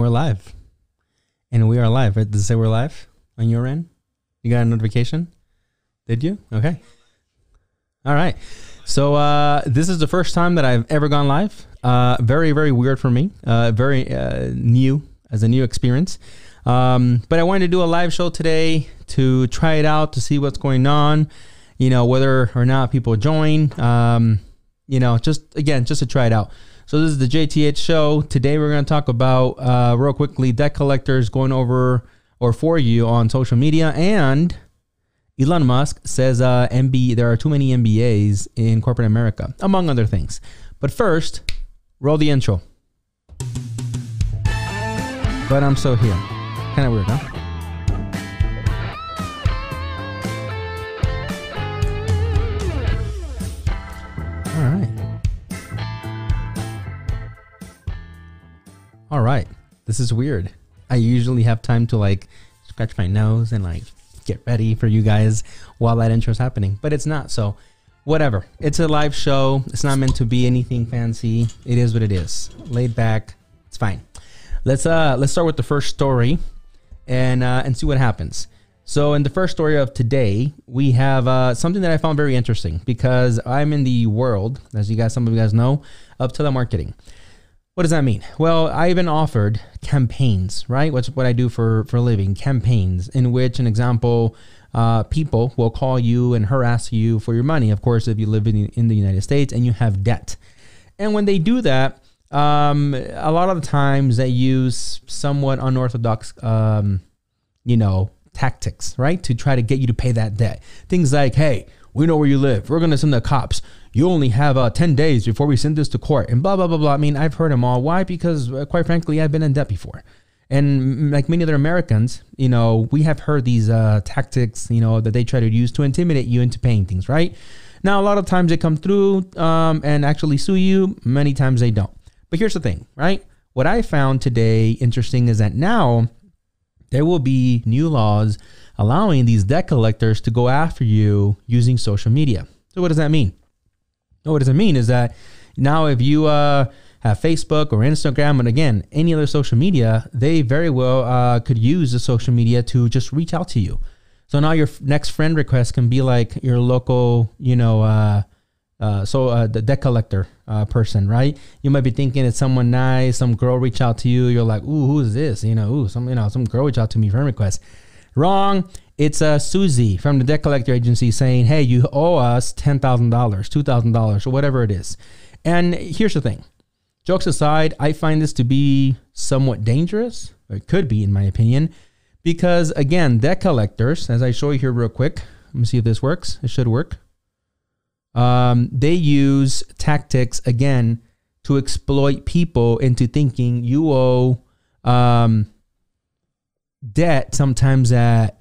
we're live. And we are live. Right? Does it say we're live on your end? You got a notification? Did you? Okay. All right. So uh, this is the first time that I've ever gone live. Uh, very, very weird for me. Uh, very uh, new as a new experience. Um, but I wanted to do a live show today to try it out to see what's going on. You know whether or not people join. Um, you know, just again, just to try it out. So this is the JTH show. Today we're going to talk about uh, real quickly debt collectors going over or for you on social media and Elon Musk says uh, MB there are too many MBAs in corporate America, among other things. But first, roll the intro. But I'm so here. Kind of weird, huh? This is weird. I usually have time to like scratch my nose and like get ready for you guys while that intro is happening, but it's not. So, whatever. It's a live show. It's not meant to be anything fancy. It is what it is. Laid back. It's fine. Let's uh let's start with the first story and uh and see what happens. So in the first story of today, we have uh, something that I found very interesting because I'm in the world, as you guys, some of you guys know, of telemarketing. What does that mean? Well, I've been offered campaigns, right? What's what I do for for a living? Campaigns in which, an example, uh, people will call you and harass you for your money. Of course, if you live in, in the United States and you have debt, and when they do that, um, a lot of the times they use somewhat unorthodox, um, you know, tactics, right, to try to get you to pay that debt. Things like, hey, we know where you live. We're going to send the cops. You only have uh, 10 days before we send this to court and blah, blah, blah, blah. I mean, I've heard them all. Why? Because, uh, quite frankly, I've been in debt before. And like many other Americans, you know, we have heard these uh, tactics, you know, that they try to use to intimidate you into paying things, right? Now, a lot of times they come through um, and actually sue you. Many times they don't. But here's the thing, right? What I found today interesting is that now there will be new laws allowing these debt collectors to go after you using social media. So what does that mean? what does it mean is that now if you uh, have Facebook or Instagram, and again any other social media, they very well uh, could use the social media to just reach out to you. So now your next friend request can be like your local, you know, uh, uh, so uh, the debt collector uh, person, right? You might be thinking it's someone nice, some girl reach out to you. You're like, ooh, who is this? You know, ooh, some you know, some girl reach out to me for a request. Wrong. It's uh, Susie from the debt collector agency saying, hey, you owe us $10,000, $2,000, or whatever it is. And here's the thing jokes aside, I find this to be somewhat dangerous, it could be, in my opinion, because again, debt collectors, as I show you here real quick, let me see if this works. It should work. Um, they use tactics again to exploit people into thinking you owe um, debt sometimes that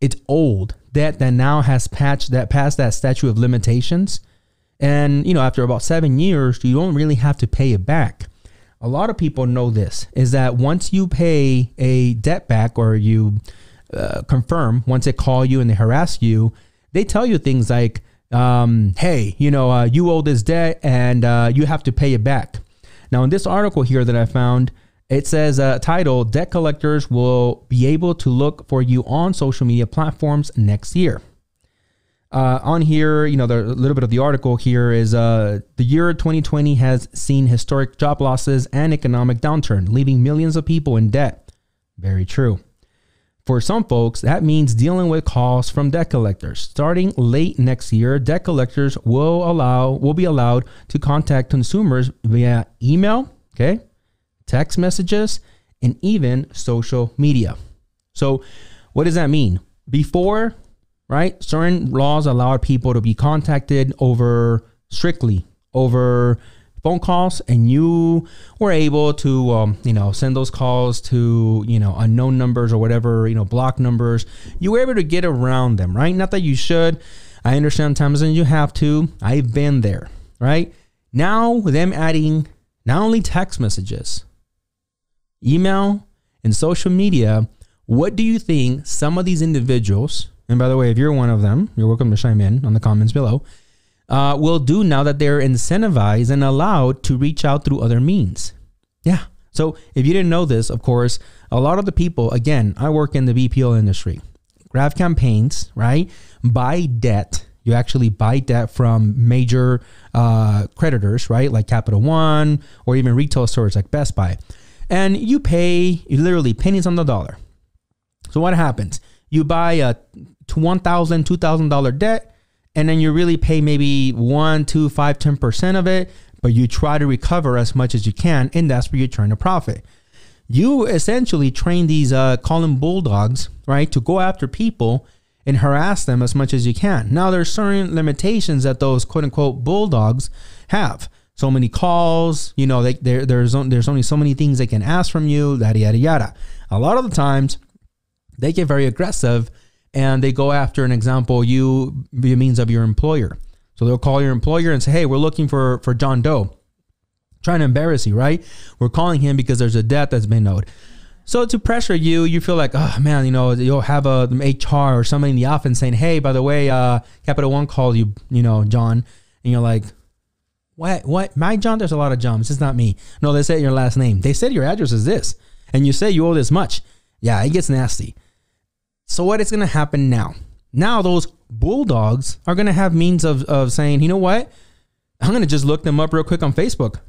it's old debt that now has patched that that statute of limitations. And you know after about seven years you don't really have to pay it back. A lot of people know this is that once you pay a debt back or you uh, confirm once they call you and they harass you they tell you things like um, hey you know uh, you owe this debt and uh, you have to pay it back now in this article here that i found it says uh, title Debt collectors will be able to look for you on social media platforms next year. Uh, on here, you know, a little bit of the article here is uh, the year 2020 has seen historic job losses and economic downturn, leaving millions of people in debt. Very true. For some folks, that means dealing with calls from debt collectors. Starting late next year, debt collectors will allow will be allowed to contact consumers via email, okay, text messages, and even social media. So, what does that mean? Before, right, certain laws allowed people to be contacted over strictly over phone calls and you were able to um, you know send those calls to you know unknown numbers or whatever you know block numbers. You were able to get around them right? Not that you should. I understand times and you have to. I've been there right? Now them adding not only text messages email, and social media, what do you think some of these individuals, and by the way, if you're one of them, you're welcome to chime in on the comments below, uh, will do now that they're incentivized and allowed to reach out through other means? Yeah, So if you didn't know this, of course, a lot of the people, again, I work in the BPO industry, grab campaigns, right? Buy debt. You actually buy debt from major uh, creditors, right? Like Capital One or even retail stores like Best Buy. And you pay literally pennies on the dollar. So what happens? You buy a $1,000, $2,000 debt, and then you really pay maybe 1, 2, 5, 10% of it, but you try to recover as much as you can, and that's where you turn a profit you essentially train these uh, them bulldogs, right, to go after people and harass them as much as you can. Now, there's certain limitations that those quote unquote bulldogs have. So many calls, you know, they, there's there's only so many things they can ask from you, yada yada yada. A lot of the times, they get very aggressive and they go after an example you by means of your employer. So they'll call your employer and say, "Hey, we're looking for for John Doe." trying to embarrass you, right? We're calling him because there's a debt that's been owed. So to pressure you, you feel like, oh man, you know, you'll have a HR or somebody in the office saying, hey, by the way, uh, Capital One called you, you know, John, and you're like, what? What? My John? There's a lot of Johns. It's not me. No, they said your last name. They said your address is this, and you say you owe this much. Yeah, it gets nasty. So what is going to happen now? Now those bulldogs are going to have means of of saying, you know what? I'm going to just look them up real quick on Facebook.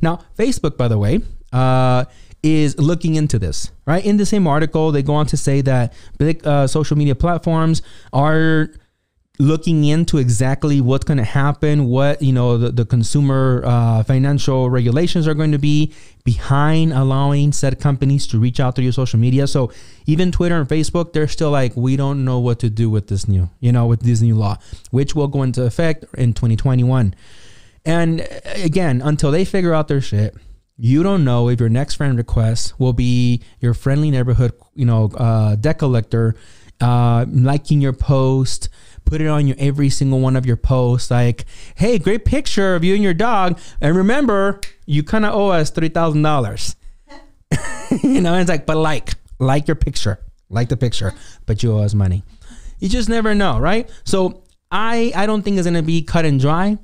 Now, Facebook, by the way, uh, is looking into this, right? In the same article, they go on to say that big uh, social media platforms are looking into exactly what's going to happen, what you know the, the consumer uh, financial regulations are going to be behind allowing said companies to reach out to your social media. So even Twitter and Facebook, they're still like, we don't know what to do with this new, you know, with this new law, which will go into effect in 2021. And uh, again, until they figure out their shit, you don't know if your next friend request will be your friendly neighborhood, you know, uh, debt collector uh, liking your post put it on your every single one of your posts like hey great picture of you and your dog. And remember you kind of owe us $3000 you know and it's like but like like your picture like the picture but you owe us money. You just never know right? So i i don't think it's to be cut and dry.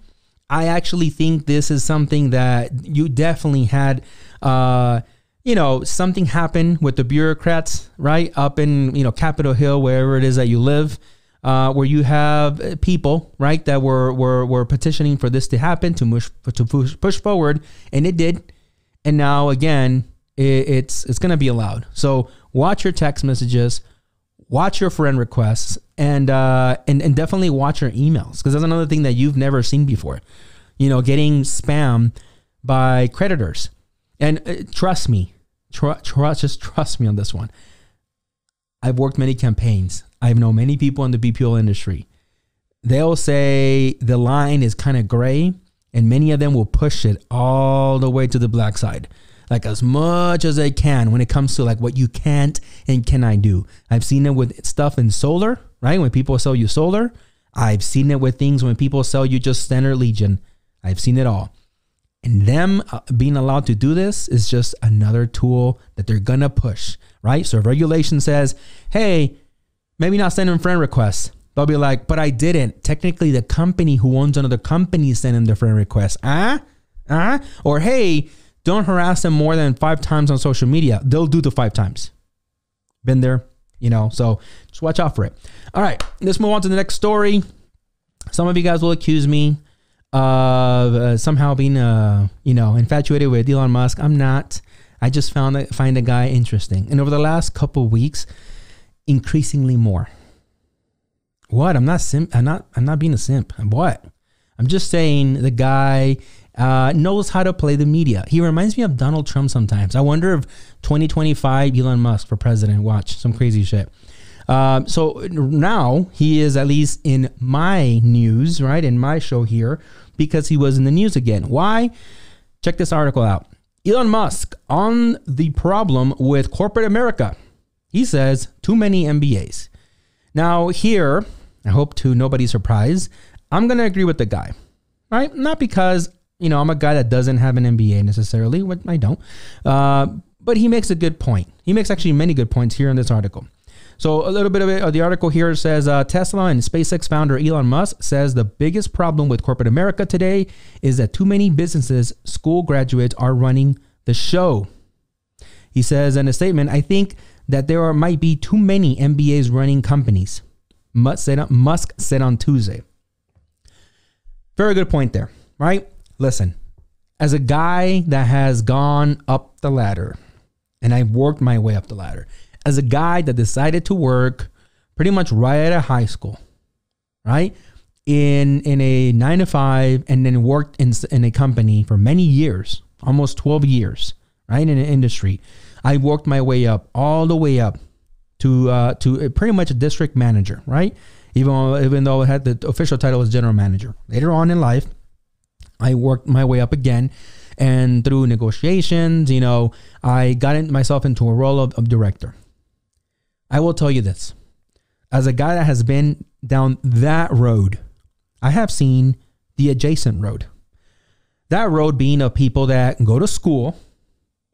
I actually think this is something that you definitely had uh you know something happened with the bureaucrats right up in you know capitol hill wherever it is that you live uh, where you have uh, people right that were were were petitioning for this to happen to push to push, forward, and it did. And now again, it, it's it's going to be allowed. So watch your text messages, watch your friend requests, and uh, and and definitely watch your emails because that's another thing that you've never seen before. You know, getting spam by creditors, and uh, trust me, tr- trust just trust me on this one. I've worked many campaigns. I've known many people in the BPO industry. They'll say the line is kind of gray, and many of them will push it all the way to the black side, like as much as they can when it comes to like what you can't and can I do. I've seen it with stuff in solar, right? When people sell you solar, I've seen it with things when people sell you just standard Legion. I've seen it all. And them uh, being allowed to do this is just another tool that they're gonna push, right? So if regulation says, hey, maybe not send them friend requests. They'll be like, but I didn't. Technically, the company who owns another company them the friend request. Ah, ah, or hey, don't harass them more than five times on social media. They'll do the five times. Been there, you know. So just watch out for it. All right, let's move on to the next story. Some of you guys will accuse me uh, somehow being, uh, you know, infatuated with Elon Musk. I'm not. I just found find the guy interesting, and over the last couple weeks increasingly more. What? I'm not simp. I'm not. I'm not being a simp. What? I'm just saying the guy uh, knows how to play the media. He reminds me of Donald Trump sometimes. I wonder if 2025 Elon Musk for president. Watch some crazy shit. Um, so now he is at least in my news, right? In my show here because he was in the news again. Why? Check this article out. Elon Musk on the problem with corporate America. He says too many MBAs. Now, here, I hope to nobody's surprise, I'm going to agree with the guy, right? Not because, you know, I'm a guy that doesn't have an MBA necessarily, what I don't, uh, but he makes a good point. He makes actually many good points here in this article. So a little bit of it, uh, the article here says uh, Tesla and SpaceX founder Elon Musk says the biggest problem with corporate America today is that too many businesses school graduates are running the show. He says in a statement, I think that there are, might be too many MBAs running companies. Musk said, on, Musk said on Tuesday. Very good point there, right? Listen, as a guy that has gone up the ladder and I've worked my way up the ladder, as a guy that decided to work pretty much right out of high school, right? In in a nine to five, and then worked in in a company for many years, almost twelve years, right? In an industry, I worked my way up, all the way up to uh, to pretty much a district manager, right? Even though, even though it had the official title was general manager. Later on in life, I worked my way up again, and through negotiations, you know, I got myself into a role of, of director. I will tell you this as a guy that has been down that road, I have seen the adjacent road. That road being of people that go to school,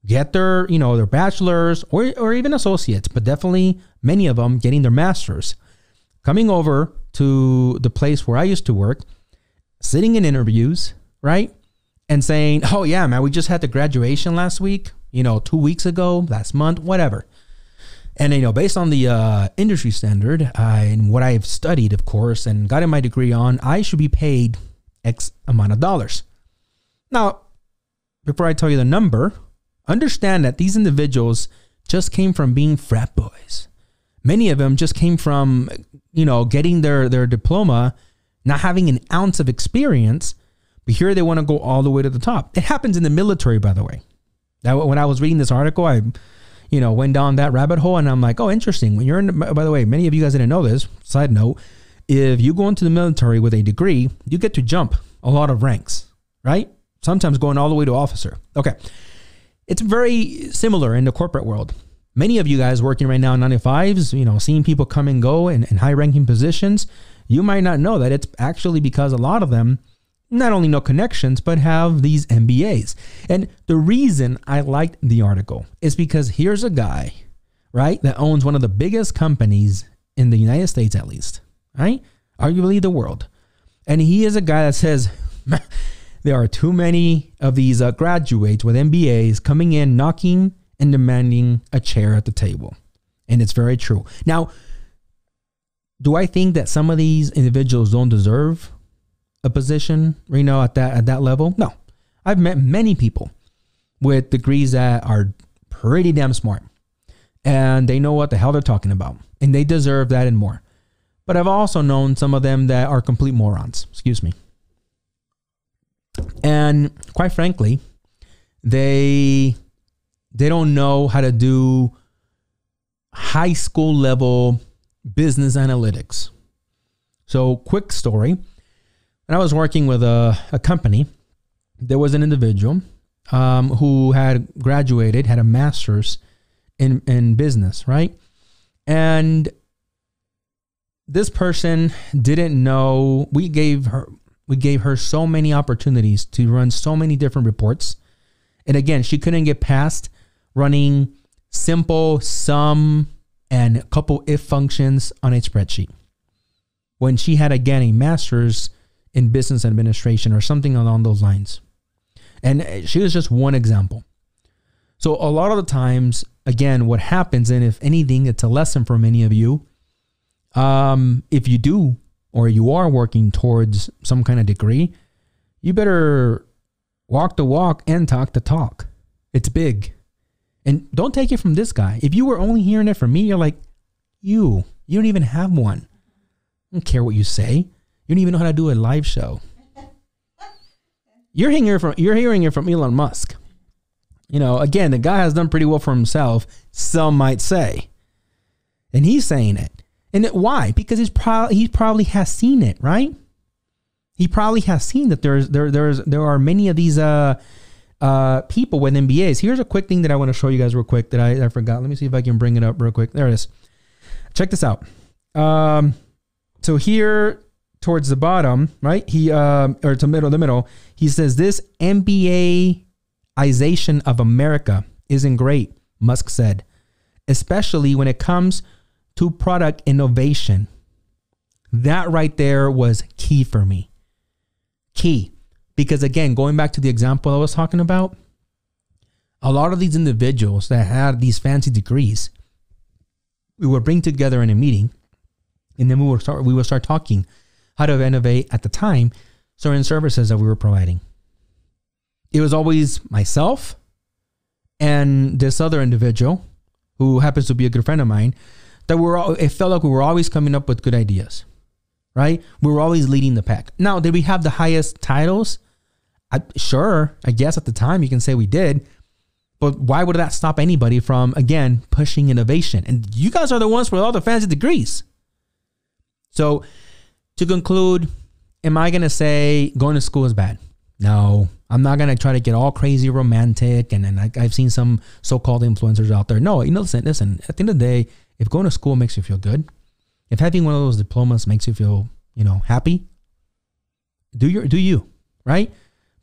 get their, you know, their bachelor's or, or even associates, but definitely many of them getting their master's, coming over to the place where I used to work, sitting in interviews, right? And saying, oh, yeah, man, we just had the graduation last week, you know, two weeks ago, last month, whatever. And, you know, based on the uh, industry standard and what I've studied, of course, and gotten my degree on, I should be paid X amount of dollars. Now, before I tell you the number, understand that these individuals just came from being frat boys. Many of them just came from, you know, getting their, their diploma, not having an ounce of experience, but here they want to go all the way to the top. It happens in the military, by the way. That when I was reading this article, I, you know, went down that rabbit hole, and I'm like, oh, interesting. When you're in, by the way, many of you guys didn't know this. Side note: if you go into the military with a degree, you get to jump a lot of ranks, right? Sometimes going all the way to officer. Okay, it's very similar in the corporate world. Many of you guys working right now in 95s, you know, seeing people come and go in, in high ranking positions, you might not know that it's actually because a lot of them not only no connections, but have these MBAs. And the reason I liked the article is because here's a guy, right, that owns one of the biggest companies in the United States, at least, right? Arguably the world. And he is a guy that says, there are too many of these uh, graduates with MBAs coming in, knocking, and demanding a chair at the table. And it's very true. Now, do I think that some of these individuals don't deserve a position, you know, at that at that level? No. I've met many people with degrees that are pretty damn smart and they know what the hell they're talking about and they deserve that and more. But I've also known some of them that are complete morons, excuse me. And quite frankly, they they don't know how to do high school level business analytics. So, quick story when I was working with a, a company, there was an individual um, who had graduated, had a master's in, in business, right? And this person didn't know we gave her we gave her so many opportunities to run so many different reports. And again, she couldn't get past running simple sum and a couple if functions on a spreadsheet. When she had again a master's in business administration or something along those lines. And she was just one example. So, a lot of the times, again, what happens, and if anything, it's a lesson for many of you. Um, if you do or you are working towards some kind of degree, you better walk the walk and talk the talk. It's big. And don't take it from this guy. If you were only hearing it from me, you're like, you, you don't even have one. I don't care what you say. You don't even know how to do a live show. You're hearing it from you're hearing it from Elon Musk. You know, again, the guy has done pretty well for himself, some might say. And he's saying it. And it, why? Because he's probably he probably has seen it, right? He probably has seen that there's there there's there are many of these uh uh people with MBAs. Here's a quick thing that I want to show you guys real quick that I, I forgot. Let me see if I can bring it up real quick. There it is. Check this out. Um so here towards the bottom, right? He um, or to middle, the middle. He says this MBAization of America isn't great. Musk said, especially when it comes to product innovation. That right there was key for me. Key. Because again, going back to the example I was talking about, a lot of these individuals that had these fancy degrees, we would bring together in a meeting, and then we would start we would start talking how to innovate at the time certain services that we were providing. It was always myself and this other individual who happens to be a good friend of mine that we were all, it felt like we were always coming up with good ideas right? We were always leading the pack. Now did we have the highest titles? I, sure i guess at the time you can say we did but why would that stop anybody from again pushing innovation? And you guys are the ones with all the fancy degrees. So to conclude am i going to say going to school is bad no I'm not gonna try to get all crazy romantic and then I, I've seen some so-called influencers out there. No, you know, listen, listen. At the end of the day, if going to school makes you feel good, if having one of those diplomas makes you feel, you know, happy, do your do you, right?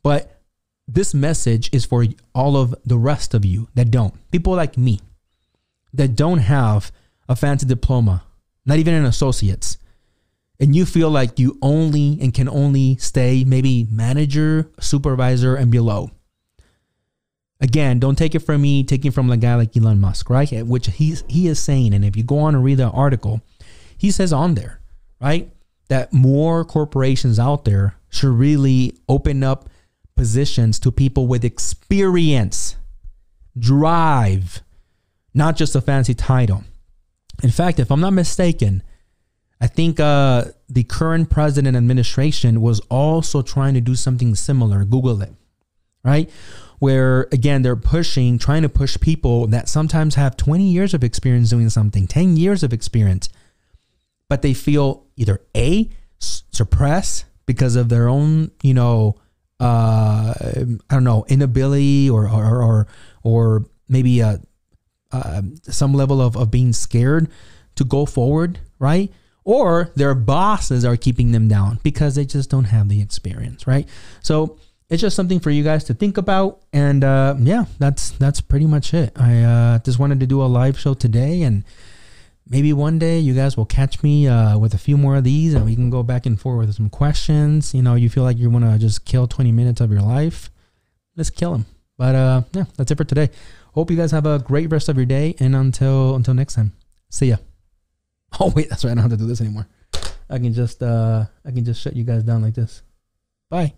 But this message is for all of the rest of you that don't. People like me that don't have a fancy diploma, not even an associate's, and you feel like you only and can only stay maybe manager, supervisor, and below. Again, don't take it from me, take it from a guy like Elon Musk, right? Which he's he is saying, and if you go on and read the article, he says on there, right, that more corporations out there should really open up positions to people with experience, drive, not just a fancy title. In fact, if I'm not mistaken, I think uh, the current president administration was also trying to do something similar. Google it, right? Where again, they're pushing, trying to push people that sometimes have 20 years of experience doing something, 10 years of experience, but they feel either A, suppressed because of their own, you know, uh, I don't know, inability or, or, or, or maybe a, uh, some level of, of being scared to go forward, right? Or their bosses are keeping them down because they just don't have the experience, right? So it's just something for you guys to think about. And uh, yeah, that's that's pretty much it. I uh, just wanted to do a live show today, and maybe one day you guys will catch me uh, with a few more of these, and we can go back and forth with some questions. You know, you feel like you want to just kill 20 minutes of your life, let's kill them. But uh, yeah, that's it for today. Hope you guys have a great rest of your day, and until until next time, see ya. Oh wait, that's right. I don't have to do this anymore. I can just uh I can just shut you guys down like this. Bye.